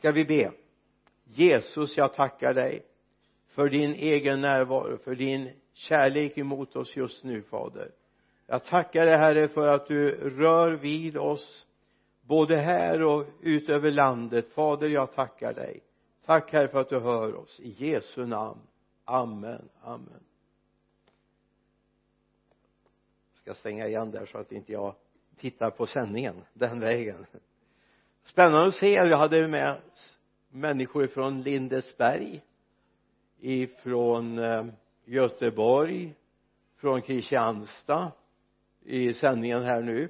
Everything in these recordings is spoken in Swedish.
ska vi be? Jesus jag tackar dig för din egen närvaro för din kärlek emot oss just nu fader. Jag tackar dig herre för att du rör vid oss både här och ut över landet. Fader jag tackar dig. Tack herre för att du hör oss. I Jesu namn. Amen. Amen. Jag ska stänga igen där så att inte jag tittar på sändningen den vägen spännande att se. Jag hade med människor från Lindesberg ifrån eh, Göteborg från Kristianstad i sändningen här nu.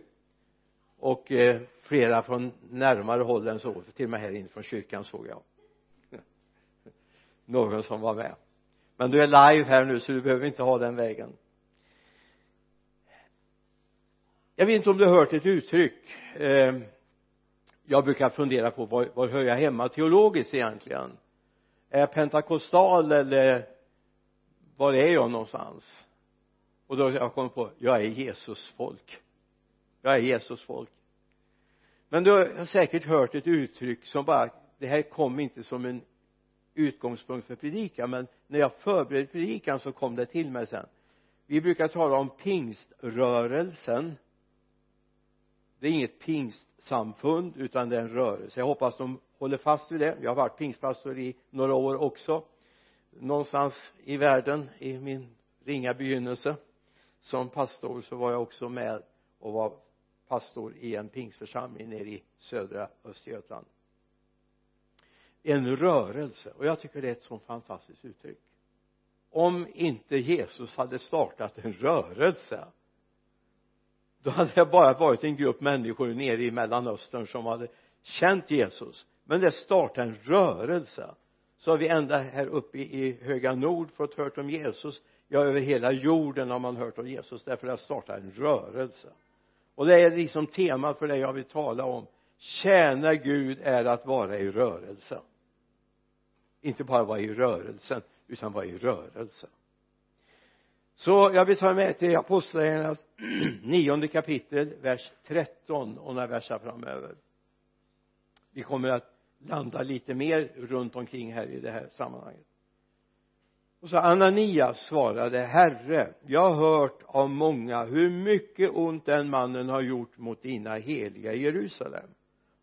Och eh, flera från närmare håll än så. Till och med här inne från kyrkan såg jag. Någon som var med. Men du är live här nu så du behöver inte ha den vägen. Jag vet inte om du har hört ett uttryck eh, jag brukar fundera på var, var hör jag hemma teologiskt egentligen? Är jag pentakostal eller var är jag någonstans? Och då har jag kommit på jag är Jesus folk. Jag är Jesus folk. Men du har säkert hört ett uttryck som bara det här kom inte som en utgångspunkt för predikan men när jag förberedde predikan så kom det till mig sen. Vi brukar tala om pingströrelsen det är inget pingstsamfund utan det är en rörelse. Jag hoppas de håller fast vid det. Jag har varit pingstpastor i några år också. Någonstans i världen i min ringa begynnelse som pastor så var jag också med och var pastor i en pingstförsamling nere i södra Östergötland. En rörelse och jag tycker det är ett så fantastiskt uttryck. Om inte Jesus hade startat en rörelse då hade det bara varit en grupp människor nere i mellanöstern som hade känt Jesus. Men det startade en rörelse. Så har vi ända här uppe i höga nord fått hört om Jesus. Ja över hela jorden har man hört om Jesus därför det har startat en rörelse. Och det är liksom temat för det jag vill tala om. Tjäna Gud är att vara i rörelse. Inte bara vara i rörelsen utan vara i rörelse så jag vill ta med till apostlagärningarnas nionde kapitel vers 13 och några verser framöver. Vi kommer att landa lite mer runt omkring här i det här sammanhanget. Och så Ananias svarade herre jag har hört av många hur mycket ont den mannen har gjort mot dina heliga i Jerusalem.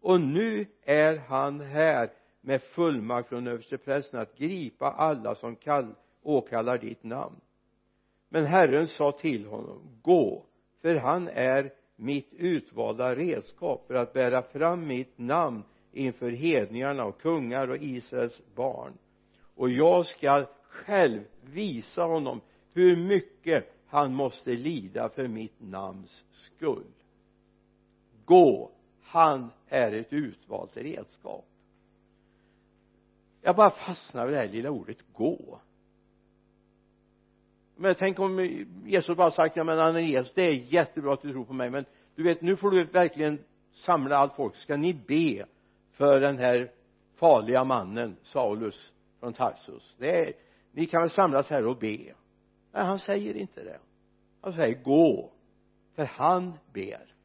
Och nu är han här med fullmakt från översteprästen att gripa alla som kall, åkallar ditt namn men Herren sa till honom gå för han är mitt utvalda redskap för att bära fram mitt namn inför hedningarna och kungar och Israels barn. Och jag skall själv visa honom hur mycket han måste lida för mitt namns skull. Gå han är ett utvalt redskap. Jag bara fastnar vid det här lilla ordet gå men tänk om Jesus bara sagt ja men Ananias det är jättebra att du tror på mig men du vet nu får du verkligen samla allt folk. Ska ni be för den här farliga mannen Saulus från Tarsus? Det är ni kan väl samlas här och be. Nej han säger inte det. Han säger gå för han ber.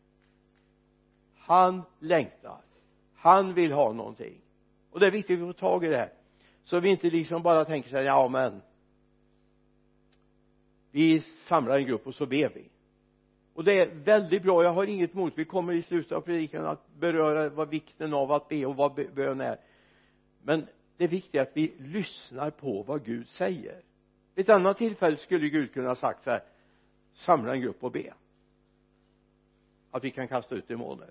Han längtar. Han vill ha någonting. Och det är viktigt att vi får tag i det här. Så vi inte liksom bara tänker så här ja men vi samlar en grupp och så ber vi. Och det är väldigt bra. Jag har inget emot vi kommer i slutet av predikan att beröra vad vikten av att be och vad bön är. Men det viktiga är att vi lyssnar på vad Gud säger. Vid ett annat tillfälle skulle Gud kunna ha sagt så här samla en grupp och be. Att vi kan kasta ut demoner.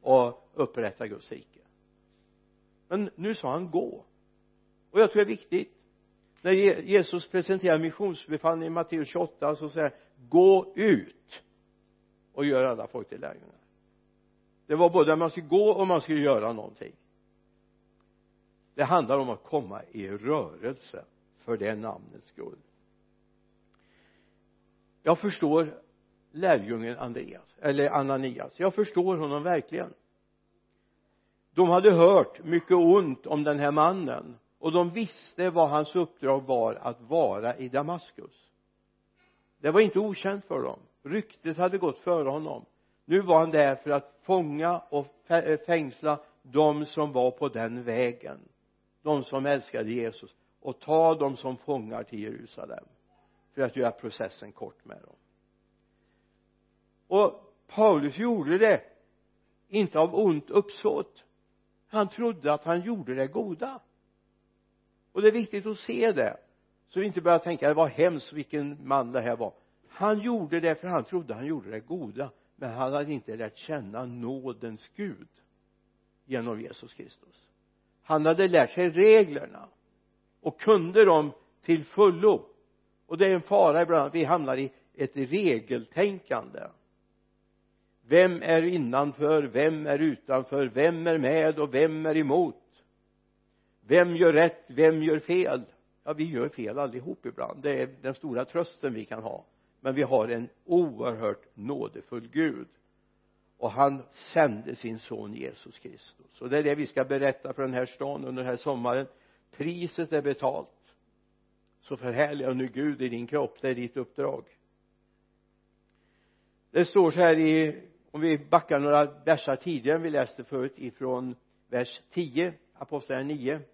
Och upprätta Guds rike. Men nu sa han gå. Och jag tror det är viktigt när Jesus presenterar missionsbefallningen i Matteus 28 så säger han gå ut och gör alla folk till lärjungar. Det var både att man skulle gå och man skulle göra någonting. Det handlar om att komma i rörelse för det namnets skull. Jag förstår lärjungen Andreas eller Ananias. Jag förstår honom verkligen. De hade hört mycket ont om den här mannen och de visste vad hans uppdrag var att vara i Damaskus. Det var inte okänt för dem. Ryktet hade gått före honom. Nu var han där för att fånga och eh, fängsla de som var på den vägen. De som älskade Jesus. Och ta dem som fångar till Jerusalem för att göra processen kort med dem. Och Paulus gjorde det inte av ont uppsåt. Han trodde att han gjorde det goda och det är viktigt att se det så vi inte börjar tänka det var hemskt vilken man det här var. Han gjorde det för han trodde han gjorde det goda men han hade inte lärt känna nådens Gud genom Jesus Kristus. Han hade lärt sig reglerna och kunde dem till fullo. Och det är en fara ibland att vi hamnar i ett regeltänkande. Vem är innanför vem är utanför vem är med och vem är emot? Vem gör rätt? Vem gör fel? Ja vi gör fel allihop ibland. Det är den stora trösten vi kan ha. Men vi har en oerhört nådefull Gud. Och han sände sin son Jesus Kristus. Och det är det vi ska berätta för den här stan under den här sommaren. Priset är betalt. Så förhärliga nu Gud i din kropp. Det är ditt uppdrag. Det står så här i om vi backar några versar tidigare än vi läste förut ifrån vers 10 apostlagärningarna 9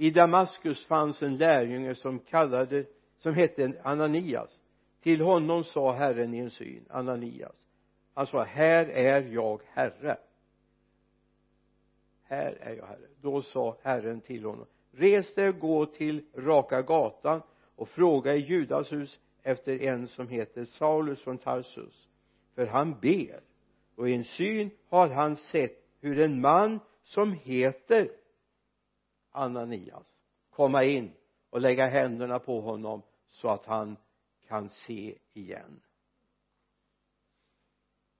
i Damaskus fanns en lärjunge som kallade som hette Ananias. Till honom sa Herren i en syn Ananias. Han sa här är jag herre. Här är jag herre. Då sa Herren till honom res dig och gå till raka gatan och fråga i Judas hus efter en som heter Saulus från Tarsus. För han ber och i en syn har han sett hur en man som heter Ananias komma in och lägga händerna på honom så att han kan se igen.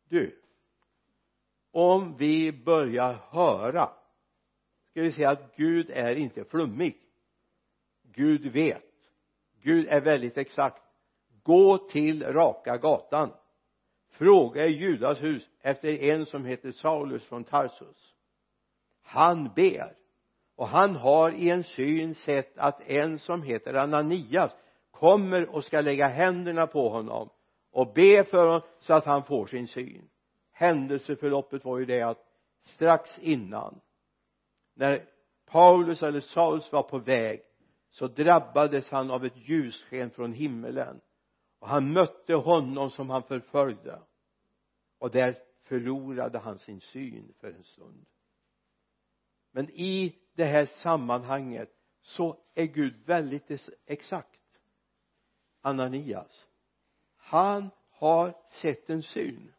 Du om vi börjar höra ska vi säga att Gud är inte flummig. Gud vet. Gud är väldigt exakt. Gå till raka gatan. Fråga i Judas hus efter en som heter Saulus från Tarsus. Han ber och han har i en syn sett att en som heter Ananias kommer och ska lägga händerna på honom och be för honom så att han får sin syn. Händelseförloppet var ju det att strax innan när Paulus eller Saulus var på väg så drabbades han av ett ljussken från himmelen och han mötte honom som han förföljde. Och där förlorade han sin syn för en stund men i det här sammanhanget så är Gud väldigt exakt. Ananias. Han har sett en syn.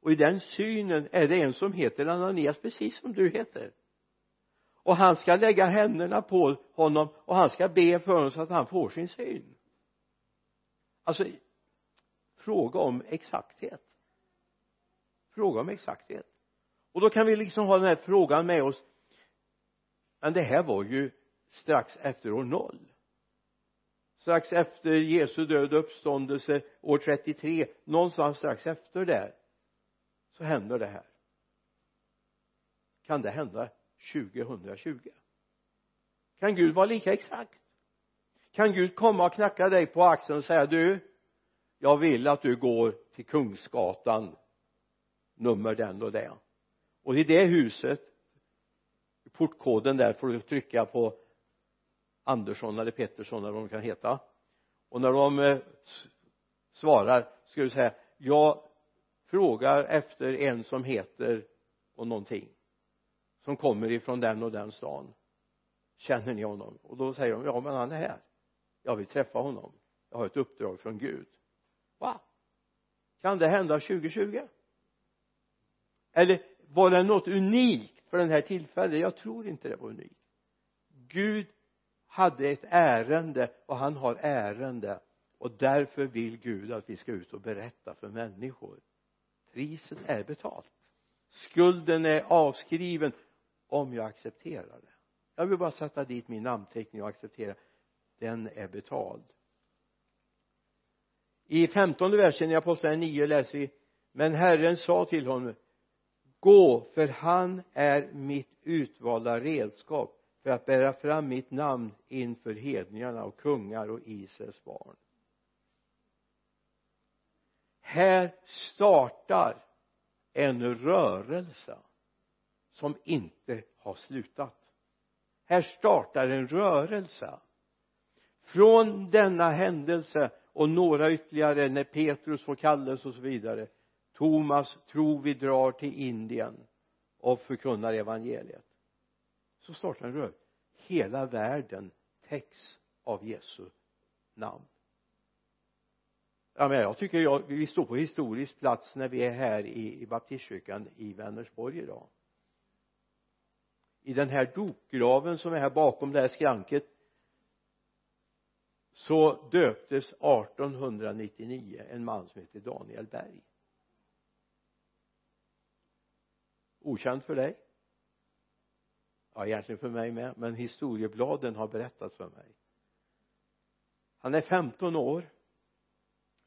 Och i den synen är det en som heter Ananias precis som du heter. Och han ska lägga händerna på honom och han ska be för honom så att han får sin syn. Alltså fråga om exakthet. Fråga om exakthet och då kan vi liksom ha den här frågan med oss. Men det här var ju strax efter år noll. Strax efter Jesu död och uppståndelse år 33 någonstans strax efter där så händer det här. Kan det hända 2020 kan Gud vara lika exakt? Kan Gud komma och knacka dig på axeln och säga du jag vill att du går till Kungsgatan nummer den och det och i det huset portkoden där får du trycka på Andersson eller Pettersson eller vad de kan heta. Och när de eh, svarar ska du säga jag frågar efter en som heter och någonting som kommer ifrån den och den stan. Känner ni honom? Och då säger de ja men han är här. Jag vill träffa honom. Jag har ett uppdrag från Gud. Va? Kan det hända 2020 eller var det något unikt för den här tillfället jag tror inte det var unikt. Gud hade ett ärende och han har ärende. Och därför vill Gud att vi ska ut och berätta för människor. Priset är betalt. Skulden är avskriven om jag accepterar det. Jag vill bara sätta dit min namnteckning och acceptera. Den är betald. I femtonde versen i apostlagärningarna 9 läser vi men Herren sa till honom gå för han är mitt utvalda redskap för att bära fram mitt namn inför hedningarna och kungar och Israels barn. Här startar en rörelse som inte har slutat. Här startar en rörelse. Från denna händelse och några ytterligare när Petrus får kallelse och så vidare Thomas tror vi drar till Indien och förkunnar evangeliet. Så startar en rörelse. Hela världen täcks av Jesu namn. Ja men jag tycker jag, vi står på historisk plats när vi är här i, i baptistkyrkan i Vänersborg idag. I den här dopgraven som är här bakom det här skranket så döptes 1899 en man som heter Daniel Berg. Okänt för dig? Ja egentligen för mig med men historiebladen har berättat för mig. Han är 15 år.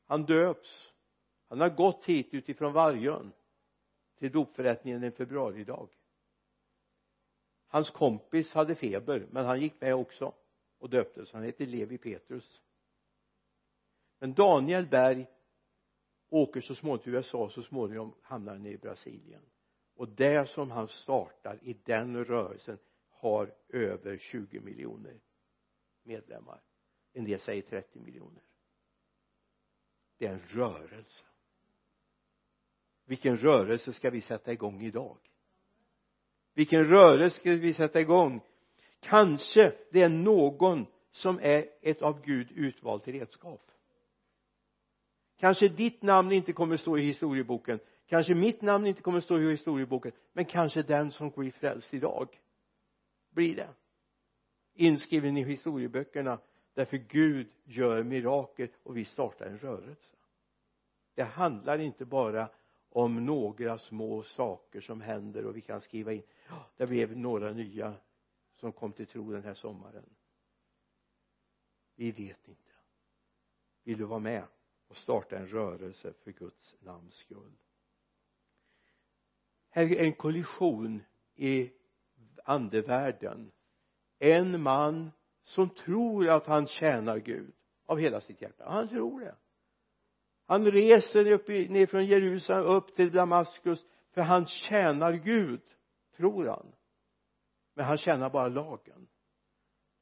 Han döps. Han har gått hit utifrån Vargön till dopförrättningen en februaridag hans kompis hade feber men han gick med också och döptes. Han heter Levi Petrus. Men Daniel Berg åker så småningom till USA så småningom hamnar han i Brasilien och det som han startar i den rörelsen har över 20 miljoner medlemmar. En del säger 30 miljoner. Det är en rörelse. Vilken rörelse ska vi sätta igång idag? Vilken rörelse ska vi sätta igång? Kanske det är någon som är ett av Gud utvalt redskap. Kanske ditt namn inte kommer stå i historieboken kanske mitt namn inte kommer stå i historieboken men kanske den som blir frälst idag blir det. Inskriven i historieböckerna därför Gud gör mirakel och vi startar en rörelse. Det handlar inte bara om några små saker som händer och vi kan skriva in. Ja, det blev några nya som kom till tro den här sommaren. Vi vet inte. Vill du vara med och starta en rörelse för Guds namns skull? Här är en kollision i andevärlden. En man som tror att han tjänar Gud av hela sitt hjärta. Han tror det. Han reser upp ner från Jerusalem upp till Damaskus för han tjänar Gud tror han. Men han tjänar bara lagen.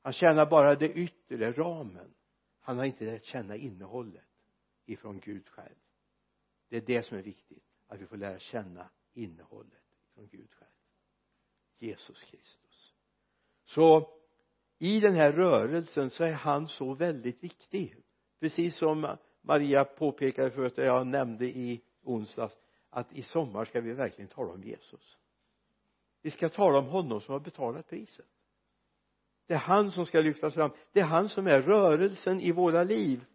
Han tjänar bara det yttre, ramen. Han har inte lärt känna innehållet ifrån Gud själv. Det är det som är viktigt att vi får lära känna innehållet från Gud själv. Jesus Kristus. Så i den här rörelsen så är han så väldigt viktig. Precis som Maria påpekade förut och jag nämnde i onsdags att i sommar ska vi verkligen tala om Jesus. Vi ska tala om honom som har betalat priset. Det är han som ska lyftas fram. Det är han som är rörelsen i våra liv.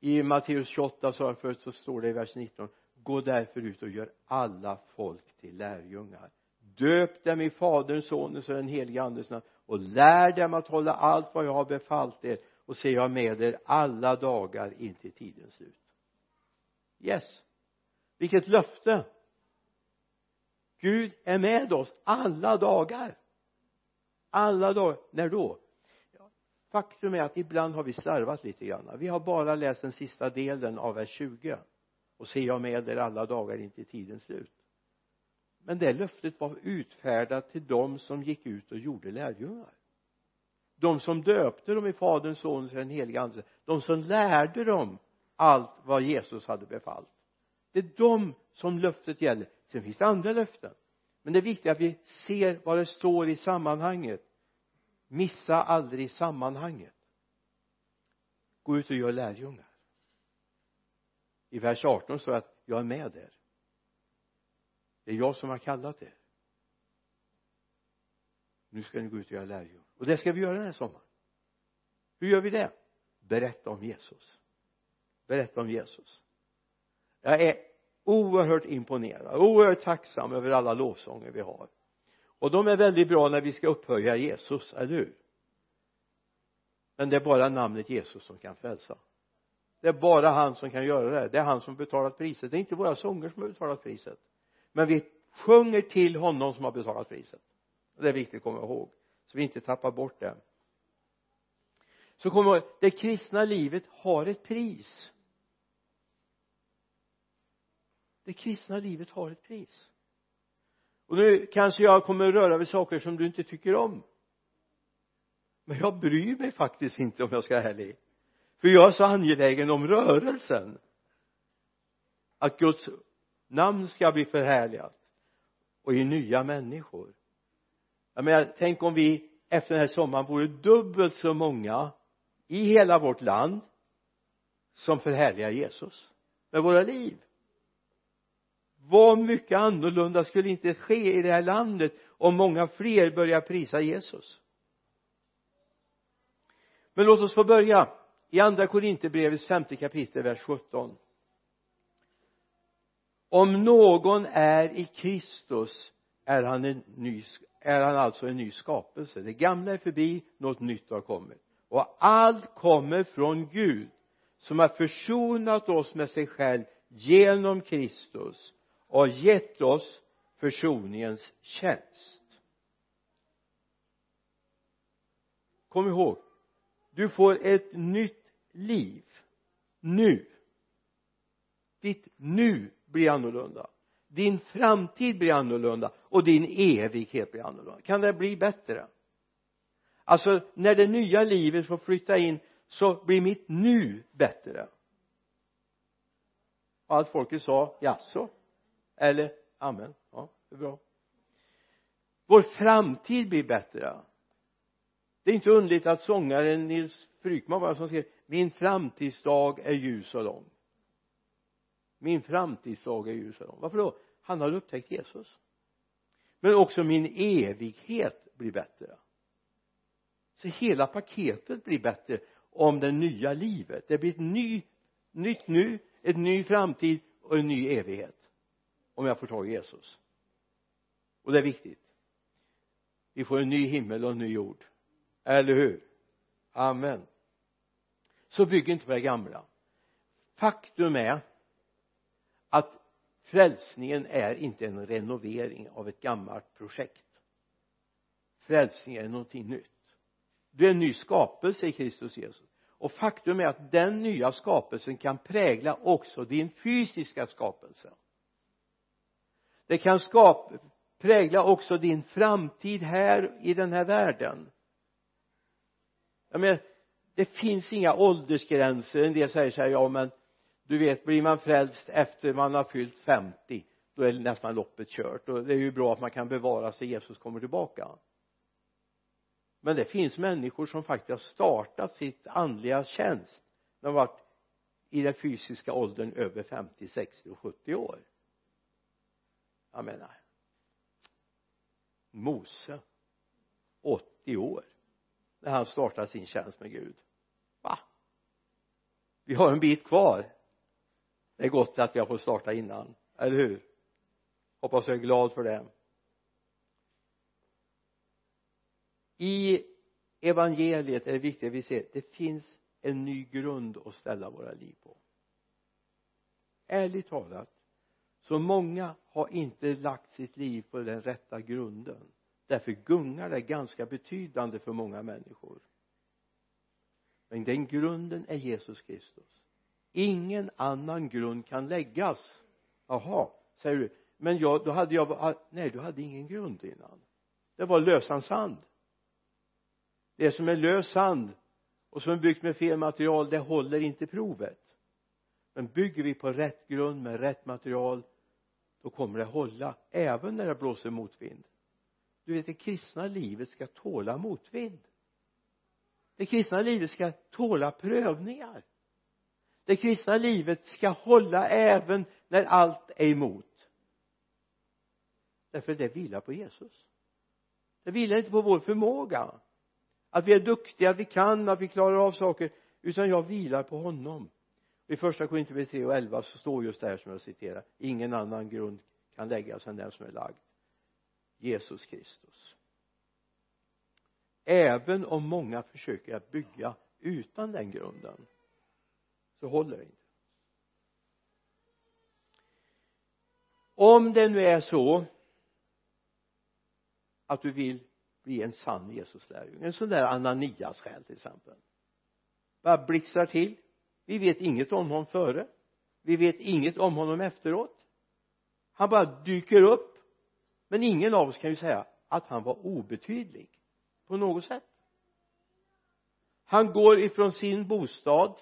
I Matteus 28 sa jag förut så står det i vers 19 gå därför ut och gör alla folk till lärjungar. Döp dem i faderns sonens och den helige andes namn och lär dem att hålla allt vad jag har befallt er och se jag med er alla dagar in till tidens slut. Yes. Vilket löfte. Gud är med oss alla dagar. Alla dagar, när då? Faktum är att ibland har vi slarvat lite grann. Vi har bara läst den sista delen av vers 20 och se jag med er alla dagar in till tidens slut. Men det löftet var utfärdat till dem som gick ut och gjorde lärjungar. De som döpte dem i faderns sonens och den helige ande de som lärde dem allt vad Jesus hade befallt. Det är de som löftet gäller. Sen finns det andra löften. Men det är viktigt att vi ser vad det står i sammanhanget missa aldrig sammanhanget. Gå ut och gör lärjungar. I vers 18 står det att jag är med er. Det är jag som har kallat er. Nu ska ni gå ut och göra lärjungar. Och det ska vi göra den här sommaren. Hur gör vi det? Berätta om Jesus. Berätta om Jesus. Jag är oerhört imponerad oerhört tacksam över alla lovsånger vi har och de är väldigt bra när vi ska upphöja Jesus, eller hur? Men det är bara namnet Jesus som kan frälsa. Det är bara han som kan göra det. Det är han som betalat priset. Det är inte våra sånger som har betalat priset. Men vi sjunger till honom som har betalat priset. Det är viktigt att komma ihåg så vi inte tappar bort det. Så kom ihåg det kristna livet har ett pris. Det kristna livet har ett pris och nu kanske jag kommer röra vid saker som du inte tycker om. Men jag bryr mig faktiskt inte om jag ska vara ärlig. För jag är så angelägen om rörelsen. Att Guds namn ska bli förhärligat. Och i nya människor. Jag menar tänk om vi efter den här sommaren vore dubbelt så många i hela vårt land som förhärligar Jesus med våra liv vad mycket annorlunda skulle inte ske i det här landet om många fler börjar prisa Jesus? Men låt oss få börja i andra korinthierbrevets femte kapitel vers 17 om någon är i Kristus är han en ny är han alltså en ny skapelse. Det gamla är förbi något nytt har kommit. Och allt kommer från Gud som har försonat oss med sig själv genom Kristus och gett oss försoningens tjänst. Kom ihåg du får ett nytt liv nu. Ditt nu blir annorlunda. Din framtid blir annorlunda och din evighet blir annorlunda. Kan det bli bättre? Alltså när det nya livet får flytta in så blir mitt nu bättre. Och allt folket sa jaså? Eller amen. Ja det är bra. Vår framtid blir bättre. Det är inte underligt att sångaren Nils Frykman var som skrev min framtidsdag är ljus och lång. Min framtidsdag är ljus och lång. Varför då? Han har upptäckt Jesus. Men också min evighet blir bättre. Så hela paketet blir bättre om det nya livet. Det blir ett ny, nytt nu, ett ny framtid och en ny evighet om jag får tag i Jesus. Och det är viktigt. Vi får en ny himmel och en ny jord. Eller hur? Amen. Så bygg inte på det gamla. Faktum är att frälsningen är inte en renovering av ett gammalt projekt. Frälsningen är någonting nytt. Du är en ny skapelse i Kristus Jesus. Och faktum är att den nya skapelsen kan prägla också din fysiska skapelse det kan skapa prägla också din framtid här i den här världen. Jag menar det finns inga åldersgränser. En del säger så här ja men du vet blir man frälst efter man har fyllt 50 då är nästan loppet kört. Och det är ju bra att man kan bevara sig. Jesus kommer tillbaka. Men det finns människor som faktiskt har startat sitt andliga tjänst. När de varit i den fysiska åldern över 50, 60 och 70 år jag menar Mose 80 år när han startade sin tjänst med Gud. Va? Vi har en bit kvar. Det är gott att vi har fått starta innan eller hur? Hoppas jag är glad för det. I evangeliet är det viktigt att vi ser det finns en ny grund att ställa våra liv på. Ärligt talat så många har inte lagt sitt liv på den rätta grunden. Därför gungar det ganska betydande för många människor. Men den grunden är Jesus Kristus. Ingen annan grund kan läggas. Jaha säger du. Men jag, då hade jag ah, nej du hade ingen grund innan. Det var lösan sand. Det som är lös sand och som är byggt med fel material det håller inte provet. Men bygger vi på rätt grund med rätt material då kommer det hålla även när det blåser motvind. Du vet det kristna livet ska tåla motvind. Det kristna livet ska tåla prövningar. Det kristna livet ska hålla även när allt är emot. Därför det vilar på Jesus. Det vilar inte på vår förmåga. Att vi är duktiga, att vi kan, att vi klarar av saker utan jag vilar på honom i första Korinthierbrevet 3 och 11 så står just det här som jag citerar. Ingen annan grund kan läggas än den som är lagd. Jesus Kristus. Även om många försöker att bygga utan den grunden så håller det inte. Om det nu är så att du vill bli en sann Jesuslärjunge en sån där Ananias själ till exempel bara blixtrar till vi vet inget om honom före. Vi vet inget om honom efteråt. Han bara dyker upp. Men ingen av oss kan ju säga att han var obetydlig på något sätt. Han går ifrån sin bostad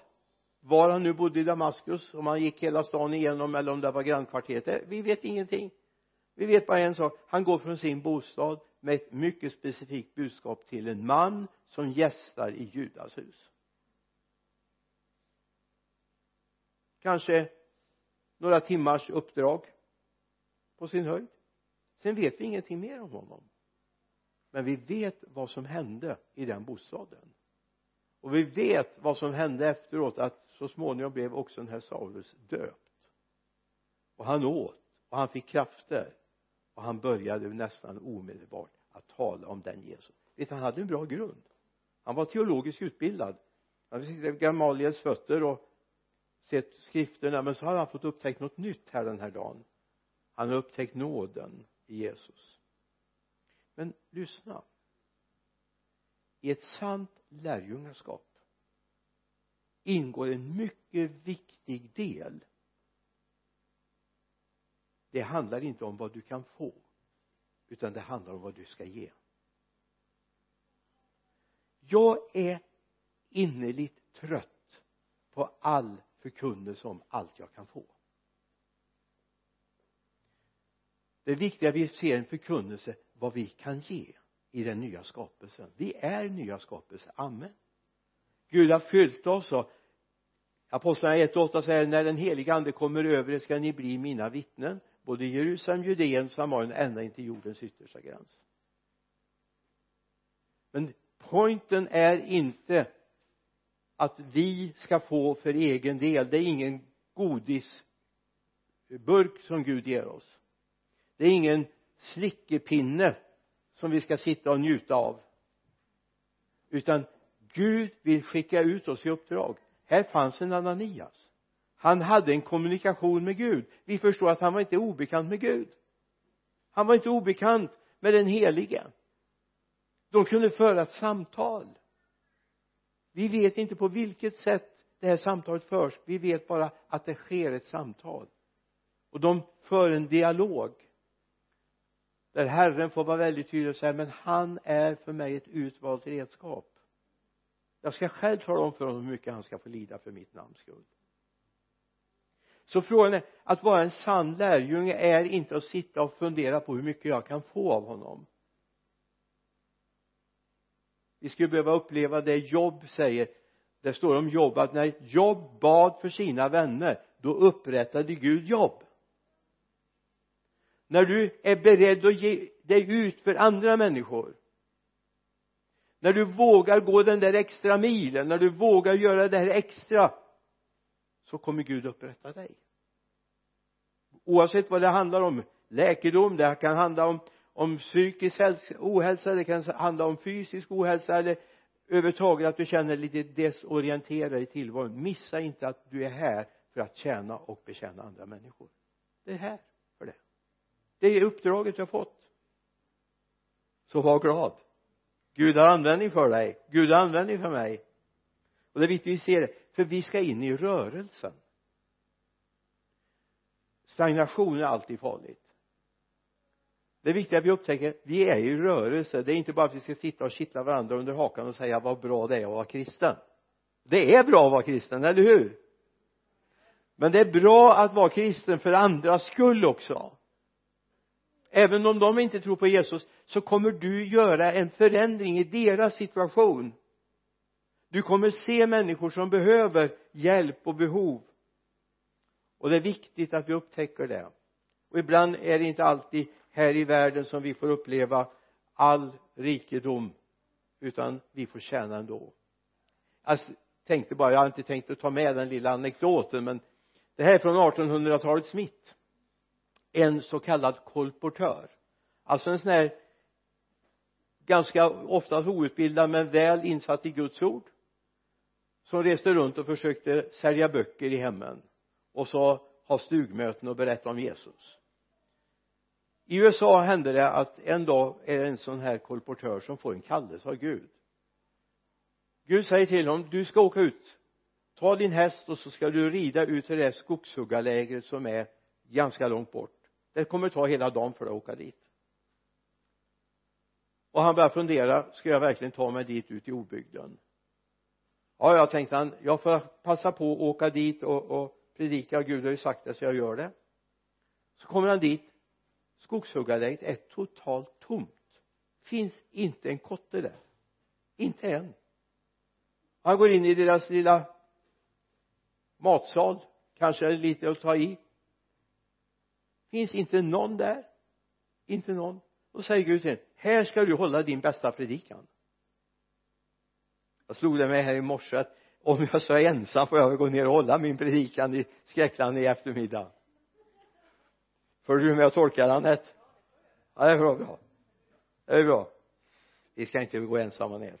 var han nu bodde i Damaskus om han gick hela stan igenom eller om det var grannkvarteret. Vi vet ingenting. Vi vet bara en sak. Han går från sin bostad med ett mycket specifikt budskap till en man som gästar i Judas hus. Kanske några timmars uppdrag på sin höjd. Sen vet vi ingenting mer om honom. Men vi vet vad som hände i den bostaden. Och vi vet vad som hände efteråt att så småningom blev också den här Saulus döpt. Och han åt och han fick krafter och han började nästan omedelbart att tala om den Jesus. Vet han hade en bra grund. Han var teologiskt utbildad. Han hade vid Gamaliels fötter och sett skrifterna men så har han fått upptäckt något nytt här den här dagen. Han har upptäckt nåden i Jesus. Men lyssna. I ett sant lärjungaskap ingår en mycket viktig del. Det handlar inte om vad du kan få utan det handlar om vad du ska ge. Jag är innerligt trött på all förkunnelse om allt jag kan få. Det viktiga vi ser en förkunnelse vad vi kan ge i den nya skapelsen. Vi är nya skapelser, amen. Gud har fyllt oss och apostlarna 1 och 8 säger när den heliga ande kommer över er ska ni bli mina vittnen både i Jerusalem, Judeen, Samarien ända in till jordens yttersta gräns. Men pointen är inte att vi ska få för egen del. Det är ingen godisburk som Gud ger oss. Det är ingen slickepinne som vi ska sitta och njuta av. Utan Gud vill skicka ut oss i uppdrag. Här fanns en Ananias. Han hade en kommunikation med Gud. Vi förstår att han var inte obekant med Gud. Han var inte obekant med den helige. De kunde föra ett samtal vi vet inte på vilket sätt det här samtalet förs. Vi vet bara att det sker ett samtal. Och de för en dialog där Herren får vara väldigt tydlig och säga men han är för mig ett utvalt redskap. Jag ska själv tala om för honom hur mycket han ska få lida för mitt namns skull. Så frågan är att vara en sann lärjunge är inte att sitta och fundera på hur mycket jag kan få av honom vi skulle behöva uppleva det Jobb säger. Det står om Jobb att när Jobb bad för sina vänner då upprättade Gud jobb när du är beredd att ge dig ut för andra människor när du vågar gå den där extra milen när du vågar göra det här extra så kommer Gud upprätta dig. Oavsett vad det handlar om läkedom det kan handla om om psykisk ohälsa det kan handla om fysisk ohälsa eller överhuvudtaget att du känner dig lite desorienterad i tillvaron. Missa inte att du är här för att tjäna och betjäna andra människor. Det är här för det. Det är uppdraget du har fått. Så var glad. Gud har användning för dig. Gud har användning för mig. Och det är viktigt vi ser det för vi ska in i rörelsen. Stagnation är alltid farligt det är viktigt att vi upptäcker vi är i rörelse. Det är inte bara att vi ska sitta och kittla varandra under hakan och säga vad bra det är att vara kristen. Det är bra att vara kristen, eller hur? Men det är bra att vara kristen för andras skull också. Även om de inte tror på Jesus så kommer du göra en förändring i deras situation. Du kommer se människor som behöver hjälp och behov. Och det är viktigt att vi upptäcker det. Och ibland är det inte alltid här i världen som vi får uppleva all rikedom utan vi får tjäna ändå. Jag tänkte bara jag har inte tänkt att ta med den lilla anekdoten men det här är från 1800-talets mitt. En så kallad kolportör. Alltså en sån här ganska ofta outbildad men väl insatt i Guds ord som reste runt och försökte sälja böcker i hemmen och så ha stugmöten och berätta om Jesus i USA hände det att en dag är det en sån här kolportör som får en kallelse av Gud. Gud säger till honom du ska åka ut. Ta din häst och så ska du rida ut till det skogshuggarlägret som är ganska långt bort. Det kommer ta hela dagen för dig att åka dit. Och han börjar fundera ska jag verkligen ta mig dit ut i obygden? Ja jag tänkte han jag får passa på att åka dit och, och predika Gud. Har ju sagt det så jag gör det. Så kommer han dit skogshuggarläget är totalt tomt. Finns inte en kotte där. Inte en. Han går in i deras lilla matsal. Kanske är lite att ta i. Finns inte någon där. Inte någon. Då säger Gud till honom, här ska du hålla din bästa predikan. Jag slog det med här i morse att om jag så är ensam får jag gå ner och hålla min predikan i skräckland i eftermiddag följer du med och tolkar Anette? Ja det är bra bra. Det är bra. Vi ska inte gå ensamma ner.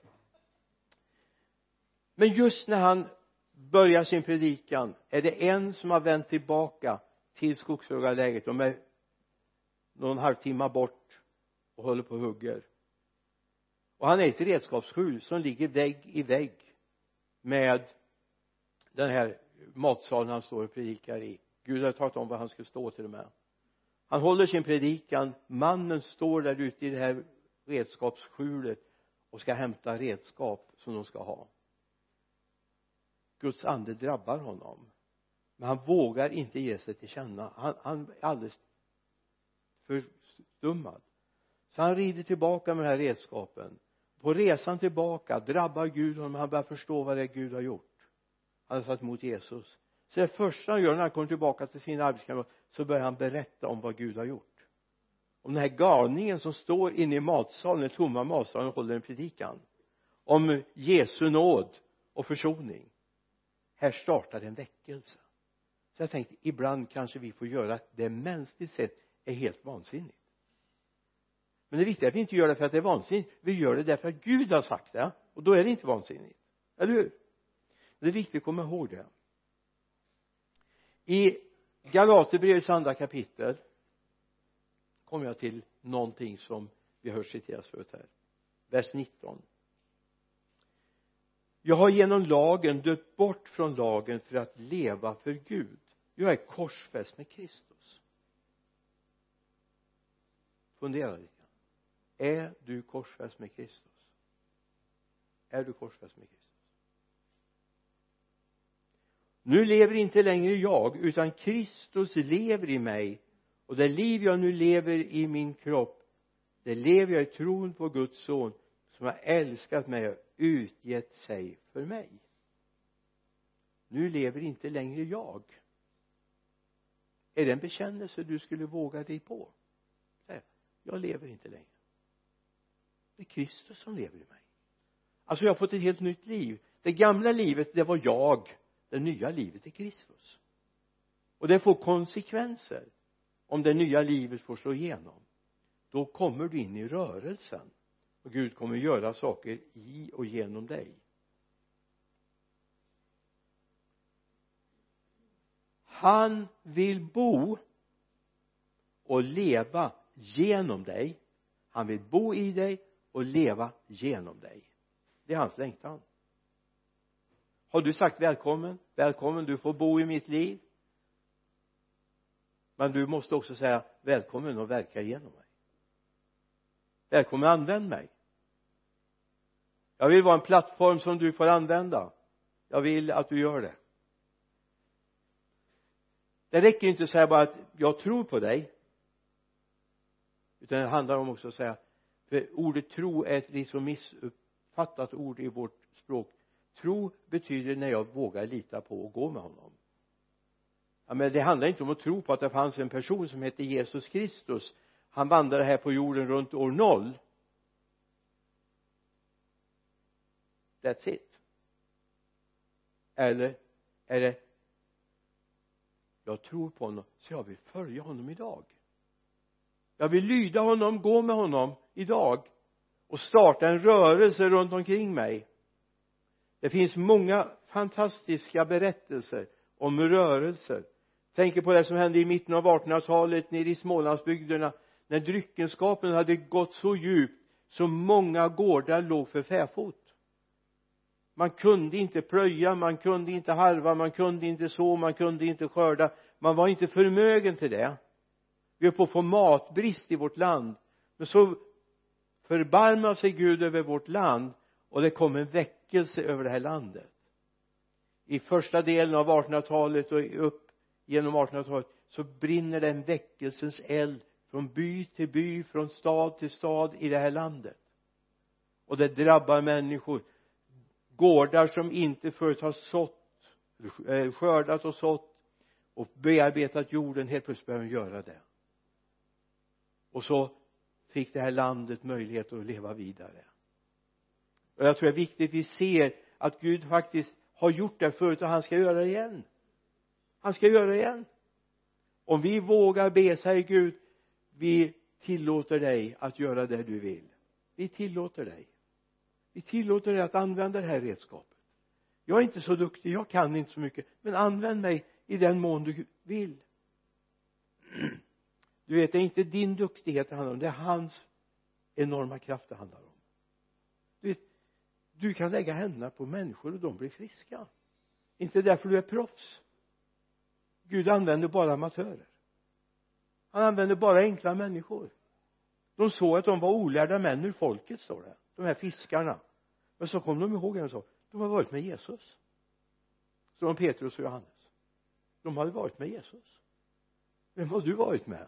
Men just när han börjar sin predikan är det en som har vänt tillbaka till skogshuggarläget de är någon halvtimme bort och håller på och hugger. Och han är ett redskapsskjul som ligger vägg i vägg med den här matsalen han står och predikar i. Gud har talat om var han skulle stå till och med han håller sin predikan mannen står där ute i det här redskapsskjulet och ska hämta redskap som de ska ha. Guds ande drabbar honom men han vågar inte ge sig till känna. Han, han är alldeles förstummad. Så han rider tillbaka med de här redskapen. På resan tillbaka drabbar Gud honom han börjar förstå vad det är Gud har gjort. Han har satt emot Jesus så det första han gör när han kommer tillbaka till sin arbetskamrat så börjar han berätta om vad Gud har gjort. Om den här galningen som står inne i matsalen, den tomma matsalen och håller en predikan. Om Jesu nåd och försoning. Här startar en väckelse. Så jag tänkte ibland kanske vi får göra det mänskligt sett är helt vansinnigt. Men det är viktigt att vi inte gör det för att det är vansinnigt. Vi gör det därför att Gud har sagt det och då är det inte vansinnigt. Eller hur? Det är viktigt att komma ihåg det i Galaterbrevets andra kapitel kommer jag till någonting som vi har hört citeras förut här. Vers 19 jag har genom lagen dött bort från lagen för att leva för Gud. Jag är korsfäst med Kristus. Fundera lite är du korsfäst med Kristus? Är du korsfäst med Kristus? Nu lever inte längre jag utan Kristus lever i mig. Och det liv jag nu lever i min kropp det lever jag i tron på Guds son som har älskat mig och utgett sig för mig. Nu lever inte längre jag. Är det en bekännelse du skulle våga dig på? Nej, jag lever inte längre. Det är Kristus som lever i mig. Alltså jag har fått ett helt nytt liv. Det gamla livet det var jag det nya livet är Kristus. Och det får konsekvenser om det nya livet får slå igenom. Då kommer du in i rörelsen. Och Gud kommer göra saker i och genom dig. Han vill bo och leva genom dig. Han vill bo i dig och leva genom dig. Det är hans längtan har du sagt välkommen? Välkommen du får bo i mitt liv. Men du måste också säga välkommen och verka genom mig. Välkommen använd mig. Jag vill vara en plattform som du får använda. Jag vill att du gör det. Det räcker inte att säga bara att jag tror på dig. Utan det handlar om också att säga för ordet tro är ett liksom missuppfattat ord i vårt språk tro betyder när jag vågar lita på och gå med honom. Ja, men det handlar inte om att tro på att det fanns en person som hette Jesus Kristus. Han vandrade här på jorden runt år noll. That's it. Eller är det jag tror på honom så jag vill följa honom idag. Jag vill lyda honom, gå med honom idag och starta en rörelse runt omkring mig det finns många fantastiska berättelser om rörelser. Tänker på det som hände i mitten av 1800-talet nere i Smålandsbygderna när dryckenskapen hade gått så djupt så många gårdar låg för fäfot. Man kunde inte plöja, man kunde inte harva, man kunde inte så, man kunde inte skörda. Man var inte förmögen till det. Vi är på att få matbrist i vårt land. Men så förbarmar sig Gud över vårt land och det kom en väckelse över det här landet. I första delen av 1800-talet och upp genom 1800-talet så brinner den väckelsens eld från by till by, från stad till stad i det här landet. Och det drabbar människor. Gårdar som inte förut har sått eh, skördat och sått och bearbetat jorden helt plötsligt börjar de göra det. Och så fick det här landet möjlighet att leva vidare och jag tror det är viktigt vi ser att Gud faktiskt har gjort det förut och han ska göra det igen. Han ska göra det igen. Om vi vågar be säger Gud vi tillåter dig att göra det du vill. Vi tillåter dig. Vi tillåter dig att använda det här redskapet. Jag är inte så duktig, jag kan inte så mycket men använd mig i den mån du vill. Du vet det är inte din duktighet det handlar om det är hans enorma kraft det handlar om. Du vet du kan lägga händerna på människor och de blir friska. Inte därför du är proffs. Gud använder bara amatörer. Han använder bara enkla människor. De såg att de var olärda män ur folket står det. De här fiskarna. Men så kom de ihåg en sak. De har varit med Jesus. Som Petrus och Johannes. De hade varit med Jesus. Vem har du varit med?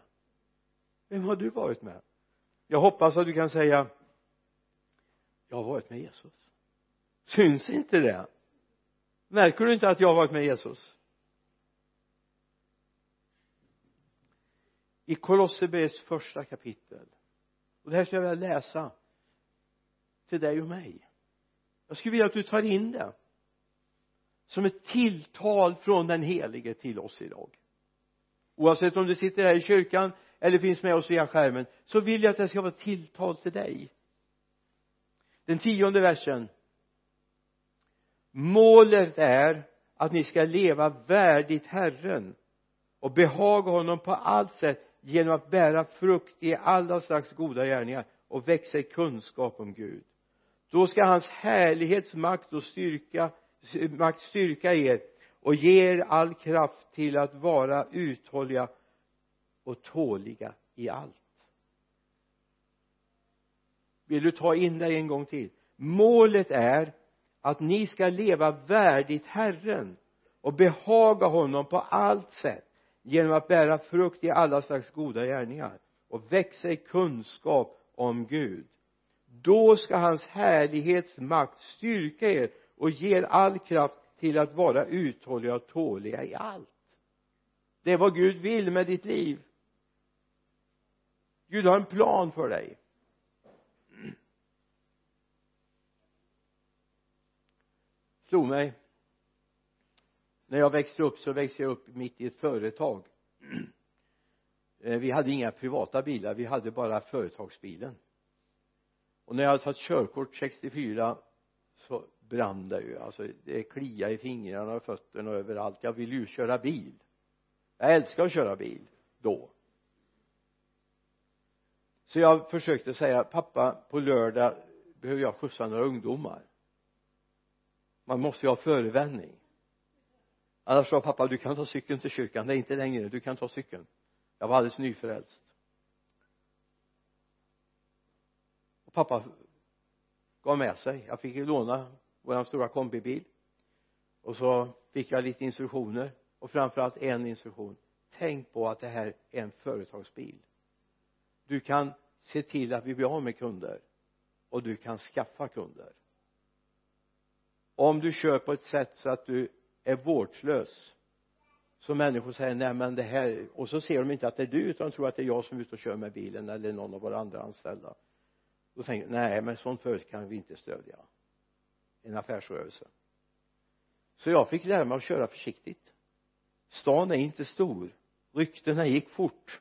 Vem har du varit med? Jag hoppas att du kan säga jag har varit med Jesus syns inte det? Märker du inte att jag har varit med Jesus? I Kolosserbrevets första kapitel och det här skulle jag vilja läsa till dig och mig. Jag skulle vilja att du tar in det som ett tilltal från den helige till oss idag. Oavsett om du sitter här i kyrkan eller finns med oss via skärmen så vill jag att det ska vara tilltal till dig. Den tionde versen målet är att ni ska leva värdigt Herren och behaga honom på allt sätt genom att bära frukt i alla slags goda gärningar och växa i kunskap om Gud. Då ska hans härlighets makt och styrka makt styrka er och ge er all kraft till att vara uthålliga och tåliga i allt. Vill du ta in det en gång till? Målet är att ni ska leva värdigt Herren och behaga honom på allt sätt genom att bära frukt i alla slags goda gärningar och växa i kunskap om Gud. Då ska hans härlighets makt styrka er och ge er all kraft till att vara uthålliga och tåliga i allt. Det är vad Gud vill med ditt liv. Gud har en plan för dig. Slog mig. När jag växte upp så växte jag upp mitt i ett företag. Eh, vi hade inga privata bilar vi hade bara företagsbilen. Och när jag hade tagit körkort 64 så brann det ju. Alltså det kliade i fingrarna och fötterna och överallt. Jag ville ju köra bil. Jag älskar att köra bil då. Så jag försökte säga pappa på lördag behöver jag skjutsa några ungdomar man måste ju ha förevändning. Annars sa pappa du kan ta cykeln till kyrkan. Det är inte längre. Du kan ta cykeln. Jag var alldeles nyfrälst. Och pappa gav med sig. Jag fick låna våran stora kombibil. Och så fick jag lite instruktioner. Och framförallt en instruktion. Tänk på att det här är en företagsbil. Du kan se till att vi blir av med kunder. Och du kan skaffa kunder om du kör på ett sätt så att du är vårdslös så människor säger nej men det här och så ser de inte att det är du utan de tror att det är jag som är ute och kör med bilen eller någon av våra andra anställda. Då tänker de nej men sånt företag kan vi inte stödja. En affärsrörelse. Så jag fick lära mig att köra försiktigt. Stan är inte stor. Ryktena gick fort.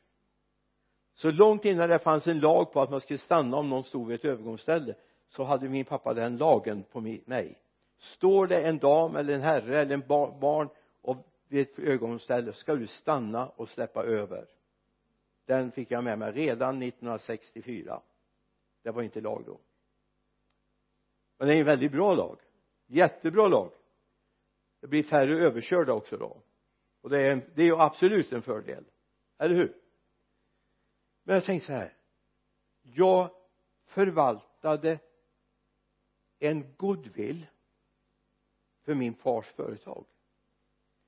Så långt innan det fanns en lag på att man skulle stanna om någon stod vid ett övergångsställe så hade min pappa den lagen på mig står det en dam eller en herre eller en barn och vid ett ögonställe ska du stanna och släppa över. Den fick jag med mig redan 1964 det var inte lag då. Men det är en väldigt bra lag. Jättebra lag. Det blir färre överkörda också då. Och det är, det är ju absolut en fördel. Eller hur? Men jag tänkte så här. Jag förvaltade en goodwill för min fars företag.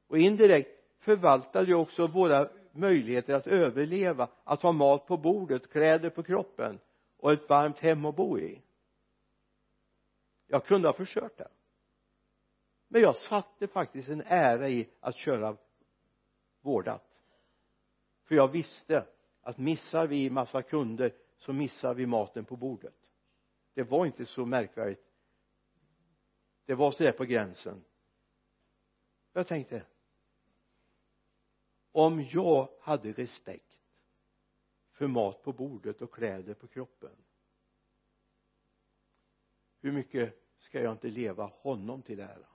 Och indirekt förvaltade jag också våra möjligheter att överleva att ha mat på bordet, kläder på kroppen och ett varmt hem att bo i. Jag kunde ha förstört det. Men jag satte faktiskt en ära i att köra vårdat. För jag visste att missar vi massa kunder så missar vi maten på bordet. Det var inte så märkvärdigt det var sådär på gränsen. Jag tänkte om jag hade respekt för mat på bordet och kläder på kroppen hur mycket ska jag inte leva honom till ära?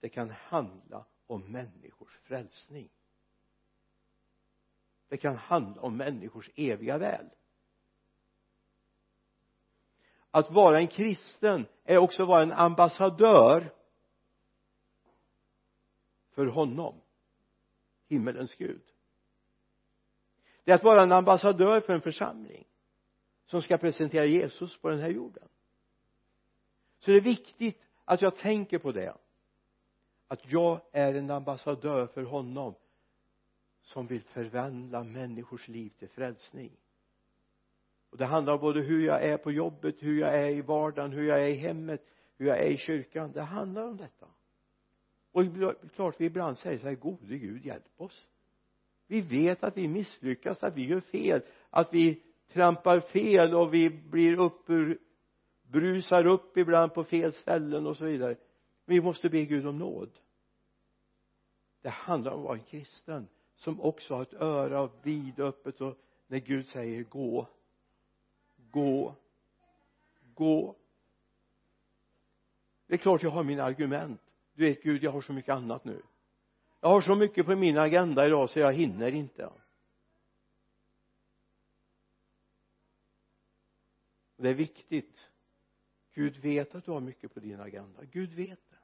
Det kan handla om människors frälsning. Det kan handla om människors eviga väl att vara en kristen är också att vara en ambassadör för honom himmelens Gud. Det är att vara en ambassadör för en församling som ska presentera Jesus på den här jorden. Så det är viktigt att jag tänker på det. Att jag är en ambassadör för honom som vill förvandla människors liv till frälsning och det handlar om både hur jag är på jobbet, hur jag är i vardagen, hur jag är i hemmet, hur jag är i kyrkan. Det handlar om detta. Och klart vi ibland säger så här gode Gud hjälp oss. Vi vet att vi misslyckas, att vi gör fel att vi trampar fel och vi blir upp ur brusar upp ibland på fel ställen och så vidare. Vi måste be Gud om nåd. Det handlar om att vara en kristen som också har ett öra vidöppet och när Gud säger gå gå. Gå. Det är klart jag har mina argument. Du vet Gud jag har så mycket annat nu. Jag har så mycket på min agenda idag så jag hinner inte. Det är viktigt. Gud vet att du har mycket på din agenda. Gud vet det.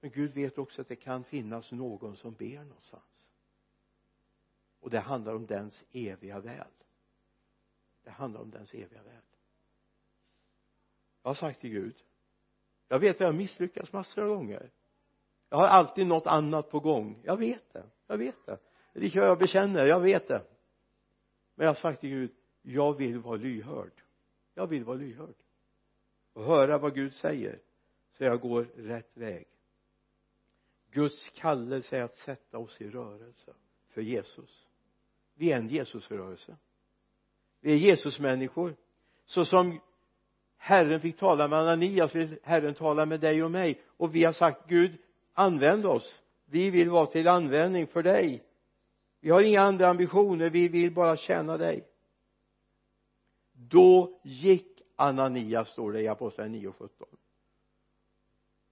Men Gud vet också att det kan finnas någon som ber någonstans. Och det handlar om dens eviga väl det handlar om dens eviga värld. Jag har sagt till Gud jag vet att jag har misslyckats massor av gånger. Jag har alltid något annat på gång. Jag vet det jag vet det. Det lika jag bekänner jag vet det. Men jag har sagt till Gud jag vill vara lyhörd. Jag vill vara lyhörd. Och höra vad Gud säger så jag går rätt väg. Guds kallelse är att sätta oss i rörelse för Jesus. Vi är en Jesusrörelse vi är Jesusmänniskor. Så som Herren fick tala med Ananias vill Herren tala med dig och mig. Och vi har sagt Gud använd oss. Vi vill vara till användning för dig. Vi har inga andra ambitioner. Vi vill bara tjäna dig. Då gick Ananias står det i apostlagärningarna 9 och 17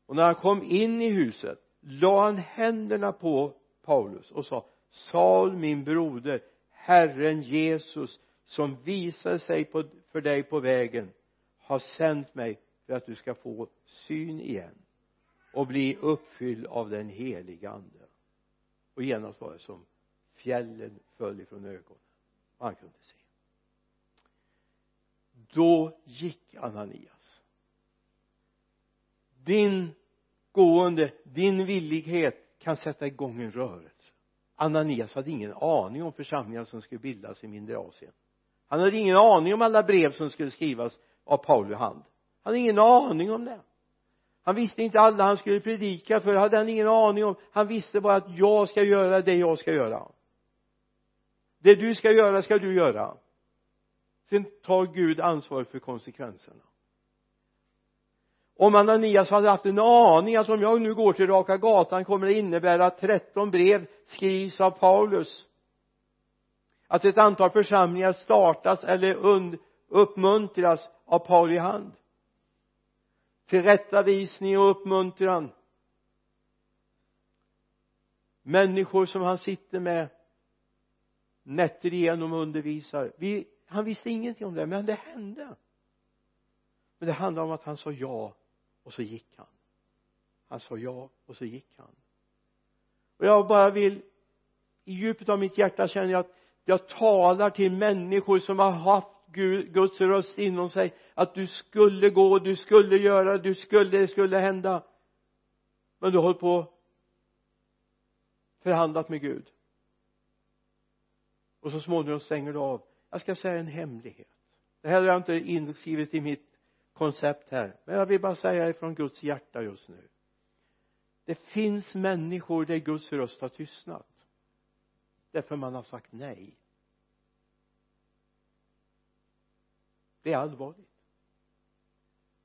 och när han kom in i huset la han händerna på Paulus och sa Saul min broder Herren Jesus som visade sig på, för dig på vägen har sänt mig för att du ska få syn igen och bli uppfylld av den heliga ande. Och genast var det som fjällen föll ifrån ögonen. Och han kunde se. Då gick Ananias. Din gående, din villighet kan sätta igång en rörelse. Ananias hade ingen aning om församlingar som skulle bildas i mindre Asien han hade ingen aning om alla brev som skulle skrivas av Paulus hand. Han hade ingen aning om det. Han visste inte alla han skulle predika för. Hade han ingen aning om han visste bara att jag ska göra det jag ska göra. Det du ska göra ska du göra. Sen tar Gud ansvar för konsekvenserna. Om Ananias hade haft en aning att om jag nu går till raka gatan kommer det innebära att 13 brev skrivs av Paulus att ett antal församlingar startas eller uppmuntras av Pauli hand. Tillrättavisning och uppmuntran. Människor som han sitter med nätter igenom och undervisar. Vi, han visste ingenting om det men det hände. Men det handlar om att han sa ja och så gick han. Han sa ja och så gick han. Och jag bara vill i djupet av mitt hjärta känner jag att jag talar till människor som har haft Guds röst inom sig att du skulle gå, du skulle göra, du skulle, det skulle hända. Men du har hållit på förhandlat med Gud. Och så småningom stänger du av. Jag ska säga en hemlighet. Det här har jag inte inskrivet i mitt koncept här men jag vill bara säga det från Guds hjärta just nu. Det finns människor där Guds röst har tystnat därför man har sagt nej. Det är allvarligt.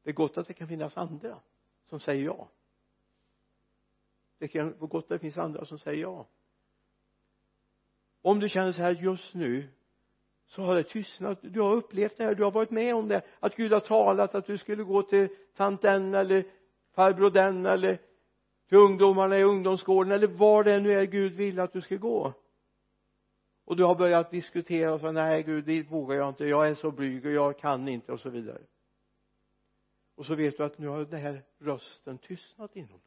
Det är gott att det kan finnas andra som säger ja. Det kan vara gott att det finns andra som säger ja. Om du känner så här just nu så har det tystnat. Du har upplevt det här. Du har varit med om det. Att Gud har talat att du skulle gå till tant den eller farbror den eller till ungdomarna i ungdomsgården eller var det nu är Gud vill att du ska gå och du har börjat diskutera och säga nej Gud det vågar jag inte. Jag är så blyg och jag kan inte och så vidare. Och så vet du att nu har den här rösten tystnat inom dig.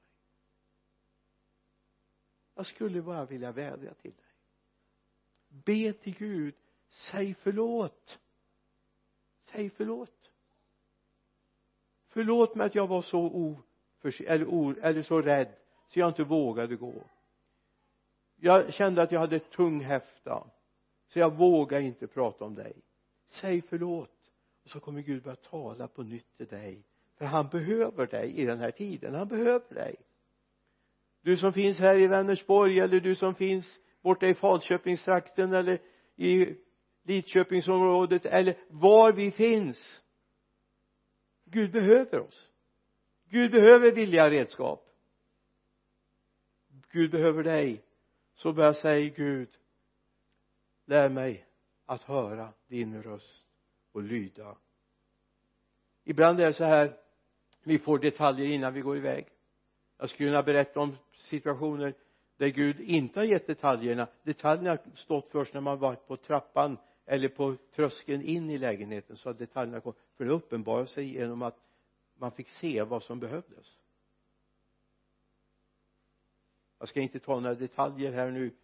Jag skulle bara vilja vädja till dig. Be till Gud. Säg förlåt. Säg förlåt. Förlåt mig att jag var så oförs eller, o, eller så rädd så jag inte vågade gå jag kände att jag hade tung häfta så jag vågar inte prata om dig. Säg förlåt och så kommer Gud börja tala på nytt till dig. För han behöver dig i den här tiden han behöver dig. Du som finns här i Vänersborg eller du som finns borta i Falköpingstrakten eller i Lidköpingsområdet eller var vi finns. Gud behöver oss. Gud behöver villiga redskap. Gud behöver dig så börja säga Gud lär mig att höra din röst och lyda. Ibland är det så här vi får detaljer innan vi går iväg. Jag skulle kunna berätta om situationer där Gud inte har gett detaljerna. Detaljerna har stått först när man varit på trappan eller på tröskeln in i lägenheten så att detaljerna kom. För det uppenbarade sig genom att man fick se vad som behövdes jag ska inte ta några detaljer här nu.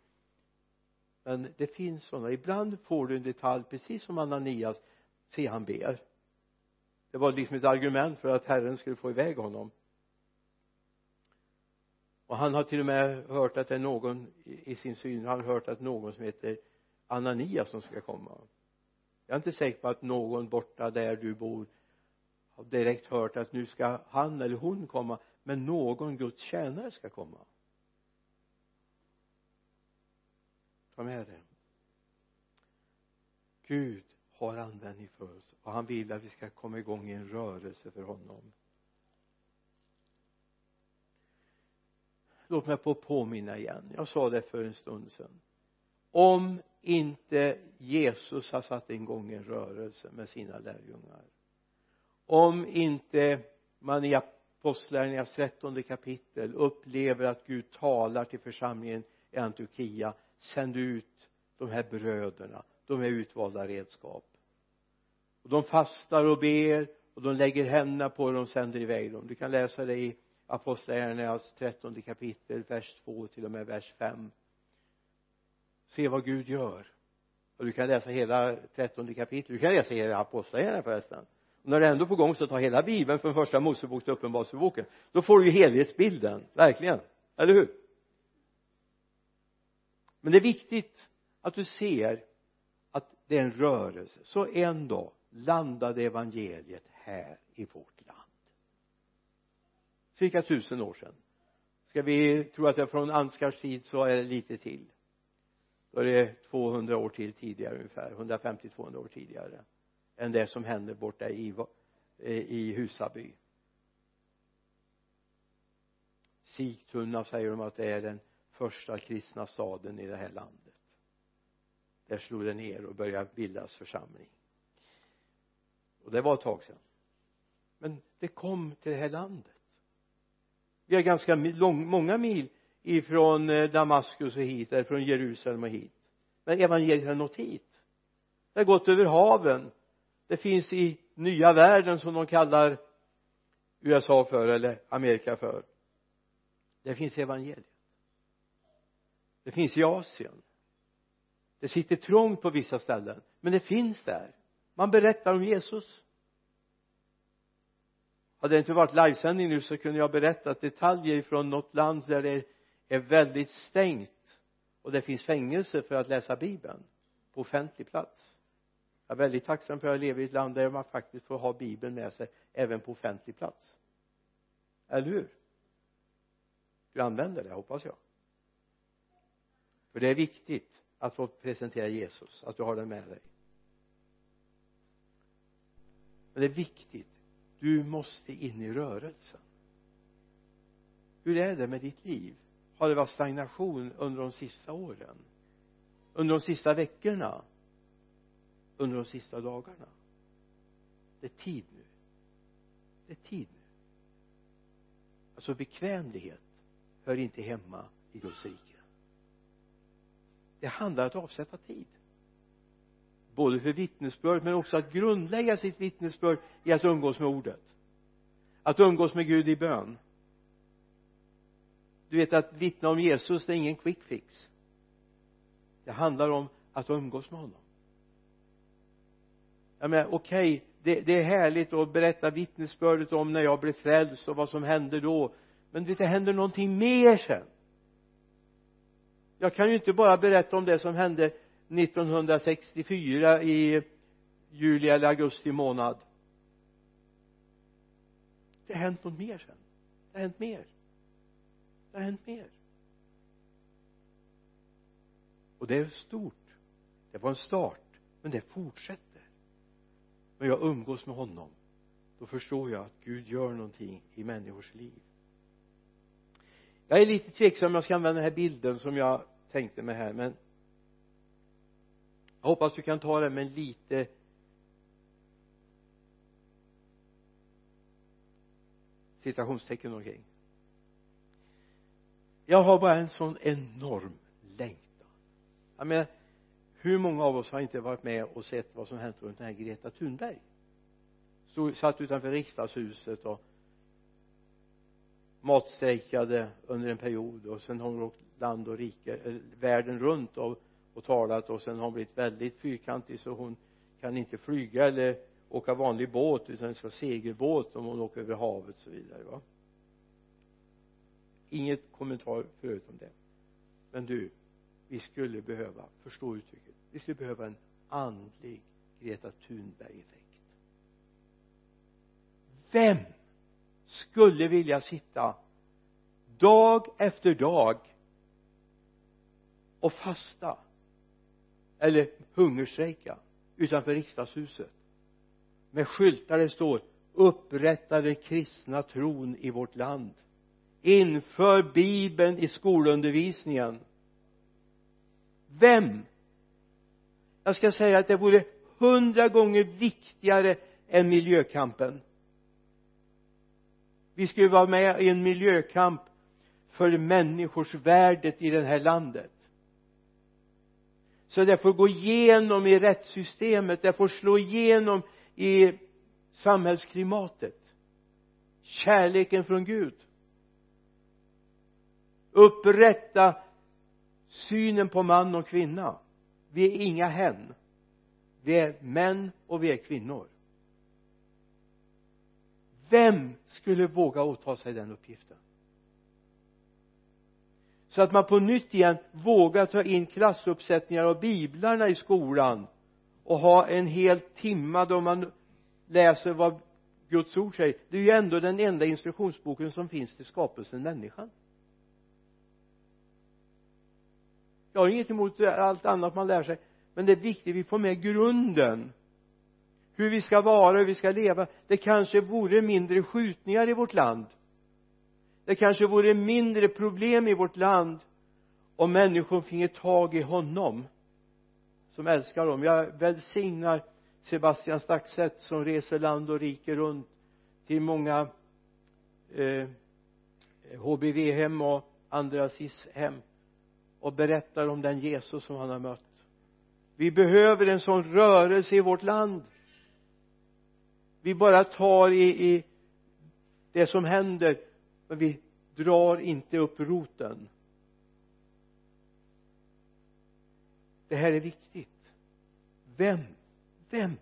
Men det finns sådana ibland får du en detalj precis som Ananias se han ber. Det var liksom ett argument för att Herren skulle få iväg honom. Och han har till och med hört att det är någon i sin syn han har hört att någon som heter Ananias som ska komma. Jag är inte säker på att någon borta där du bor har direkt hört att nu ska han eller hon komma men någon Guds tjänare ska komma. Ta med det? Gud har användning för oss och han vill att vi ska komma igång i en rörelse för honom. Låt mig få påminna igen. Jag sa det för en stund sedan. Om inte Jesus har satt igång en rörelse med sina lärjungar om inte man i apostlagärningarnas trettonde kapitel upplever att Gud talar till församlingen i Antiochia sänd ut de här bröderna de är utvalda redskap. Och de fastar och ber och de lägger händerna på dem och sänder iväg dem. Du kan läsa det i apostlagärningarnas trettonde kapitel vers 2 till och med vers 5 se vad Gud gör. Och du kan läsa hela trettonde kapitlet du kan läsa hela apostlagärningarna förresten. Och när du är ändå på gång så ta hela bibeln från första mosebok till uppenbarelseboken. Då får du ju helhetsbilden verkligen. Eller hur? Men det är viktigt att du ser att det är en rörelse. Så en dag landade evangeliet här i vårt land. Cirka tusen år sedan. Ska vi tro att det är från Ansgars tid så är det lite till? Då är det 200 år till tidigare ungefär. 150-200 år tidigare än det som hände borta i, i Husaby. Sigtuna säger de att det är den första kristna staden i det här landet. Där slog det ner och började bildas församling. Och det var ett tag sedan. Men det kom till det här landet. Vi har ganska lång, många mil ifrån eh, Damaskus och hit eller från Jerusalem och hit. Men evangeliet har nått hit. Det har gått över haven. Det finns i nya världen som de kallar USA för eller Amerika för. Det finns evangeliet det finns i Asien. Det sitter trångt på vissa ställen men det finns där. Man berättar om Jesus. Hade det inte varit livesändning nu så kunde jag berättat detaljer från något land där det är väldigt stängt och det finns fängelse för att läsa bibeln på offentlig plats. Jag är väldigt tacksam för att jag lever i ett land där man faktiskt får ha bibeln med sig även på offentlig plats. Eller hur? Du använder det hoppas jag för det är viktigt att få presentera Jesus att du har den med dig. Men det är viktigt du måste in i rörelsen. Hur är det med ditt liv? Har det varit stagnation under de sista åren? Under de sista veckorna? Under de sista dagarna? Det är tid nu. Det är tid nu. Alltså bekvämlighet hör inte hemma i Guds rike det handlar om att avsätta tid. Både för vittnesbörd men också att grundlägga sitt vittnesbörd i att umgås med ordet. Att umgås med Gud i bön. Du vet att vittna om Jesus det är ingen quick fix. Det handlar om att umgås med honom. Jag menar okej okay, det, det är härligt att berätta vittnesbördet om när jag blev frälst och vad som hände då. Men vet, det händer någonting mer sen jag kan ju inte bara berätta om det som hände 1964 i juli eller augusti månad. Det har hänt något mer sen. Det har hänt mer. Det har hänt mer. Och det är stort. Det var en start men det fortsätter. Men jag umgås med honom då förstår jag att Gud gör någonting i människors liv jag är lite tveksam om jag ska använda den här bilden som jag tänkte mig här men jag hoppas du kan ta det med lite citationstecken omkring. Jag har bara en sån enorm längtan. Jag menar hur många av oss har inte varit med och sett vad som hänt runt den här Greta Thunberg? Stod, satt utanför riksdagshuset och matstrejkade under en period och sen har hon åkt land och rike eh, världen runt och, och talat och sen har hon blivit väldigt fyrkantig så hon kan inte flyga eller åka vanlig båt utan det ska segelbåt om hon åker över havet och så vidare va? Inget kommentar förut om det. Men du vi skulle behöva förstå uttrycket vi skulle behöva en andlig Greta Thunberg-effekt. Vem skulle vilja sitta dag efter dag och fasta eller hungerstrejka utanför riksdagshuset med skyltar det står upprätta den kristna tron i vårt land. Inför bibeln i skolundervisningen. Vem? Jag ska säga att det vore hundra gånger viktigare än miljökampen vi ska ju vara med i en miljökamp för människors värdet i det här landet. Så det får gå igenom i rättssystemet det får slå igenom i samhällsklimatet. Kärleken från Gud. Upprätta synen på man och kvinna. Vi är inga hen. Vi är män och vi är kvinnor vem skulle våga åta sig den uppgiften? Så att man på nytt igen vågar ta in klassuppsättningar av biblarna i skolan och ha en hel timma då man läser vad Guds ord säger. Det är ju ändå den enda instruktionsboken som finns till skapelsen människan. Jag har inget emot allt annat man lär sig men det är viktigt att vi får med grunden hur vi ska vara, hur vi ska leva. Det kanske vore mindre skjutningar i vårt land. Det kanske vore mindre problem i vårt land om människor finge tag i honom som älskar dem. Jag välsignar Sebastian Staxet som reser land och rike runt till många eh, HBV-hem och andra SIS-hem och berättar om den Jesus som han har mött. Vi behöver en sån rörelse i vårt land vi bara tar i, i det som händer men vi drar inte upp roten. Det här är viktigt. Vem vem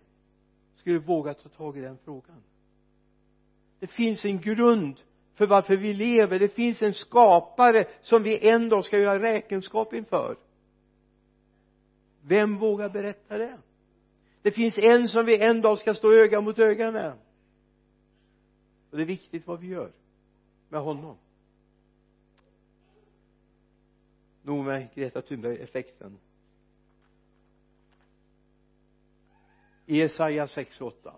skulle våga ta tag i den frågan? Det finns en grund för varför vi lever. Det finns en skapare som vi en dag ska göra räkenskap inför. Vem vågar berätta det? Det finns en som vi en dag ska stå öga mot öga med. Och det är viktigt vad vi gör med honom. Nog med Greta Thunberg-effekten. I Jesaja 6.8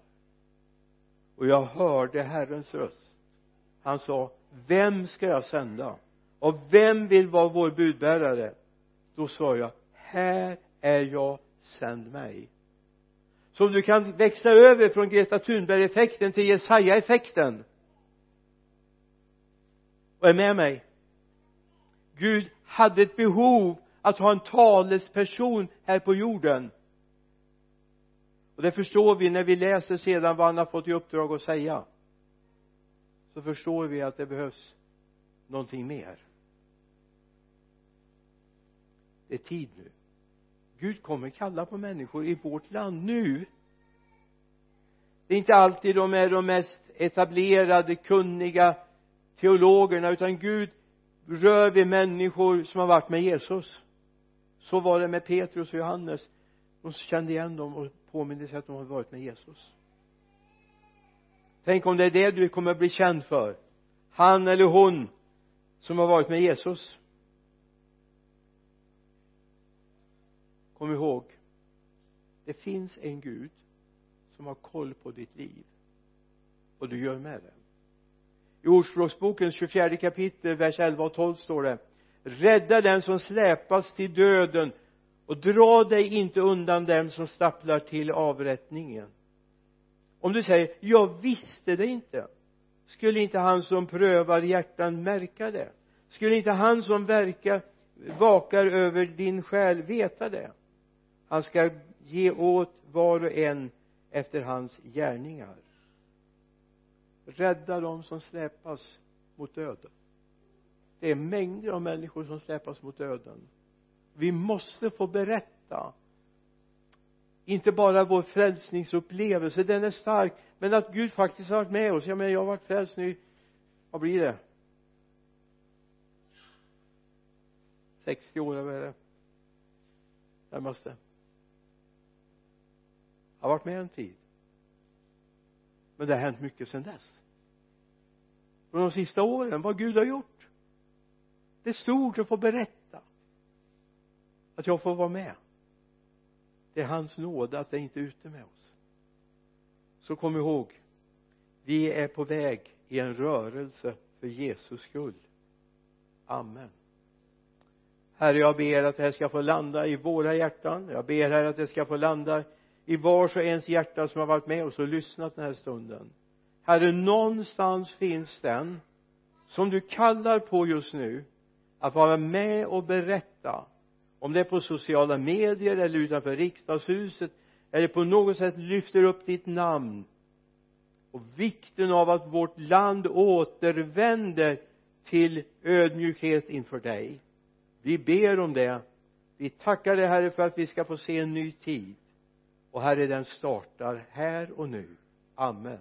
och jag hörde Herrens röst. Han sa vem ska jag sända? Och vem vill vara vår budbärare? Då sa jag här är jag. Sänd mig som du kan växla över från Greta Thunberg-effekten till Jesaja-effekten. Och är med mig? Gud hade ett behov att ha en talesperson här på jorden. Och det förstår vi när vi läser sedan vad han har fått i uppdrag att säga. Så förstår vi att det behövs någonting mer. Det är tid nu. Gud kommer kalla på människor i vårt land nu. Det är inte alltid de är de mest etablerade kunniga teologerna utan Gud rör vid människor som har varit med Jesus. Så var det med Petrus och Johannes. De kände igen dem och påminde sig att de hade varit med Jesus. Tänk om det är det du kommer att bli känd för. Han eller hon som har varit med Jesus. Kom ihåg det finns en Gud som har koll på ditt liv. Och du gör med det. I ordspråksbokens 24 kapitel vers 11 och 12 står det rädda den som släpas till döden och dra dig inte undan dem som stapplar till avrättningen. Om du säger jag visste det inte. Skulle inte han som prövar hjärtan märka det? Skulle inte han som verkar vakar över din själ veta det? Han ska ge åt var och en efter hans gärningar. Rädda dem som släpas mot döden. Det är mängder av människor som släpas mot döden. Vi måste få berätta. Inte bara vår frälsningsupplevelse den är stark men att Gud faktiskt har varit med oss. Jag menar jag har varit frälst nu vad blir det? 60 år eller vad är det? Närmaste har varit med en tid. Men det har hänt mycket sedan dess. Och de sista åren vad Gud har gjort det är stort att få berätta att jag får vara med. Det är hans nåd att det inte är ute med oss. Så kom ihåg vi är på väg i en rörelse för Jesus skull. Amen. Herre jag ber att det här ska få landa i våra hjärtan. Jag ber här att det ska få landa i vars och ens hjärta som har varit med oss och lyssnat den här stunden. Herre någonstans finns den som du kallar på just nu att vara med och berätta om det är på sociala medier eller utanför riksdagshuset eller på något sätt lyfter upp ditt namn. Och vikten av att vårt land återvänder till ödmjukhet inför dig. Vi ber om det. Vi tackar dig herre för att vi ska få se en ny tid och herre den startar här och nu. Amen.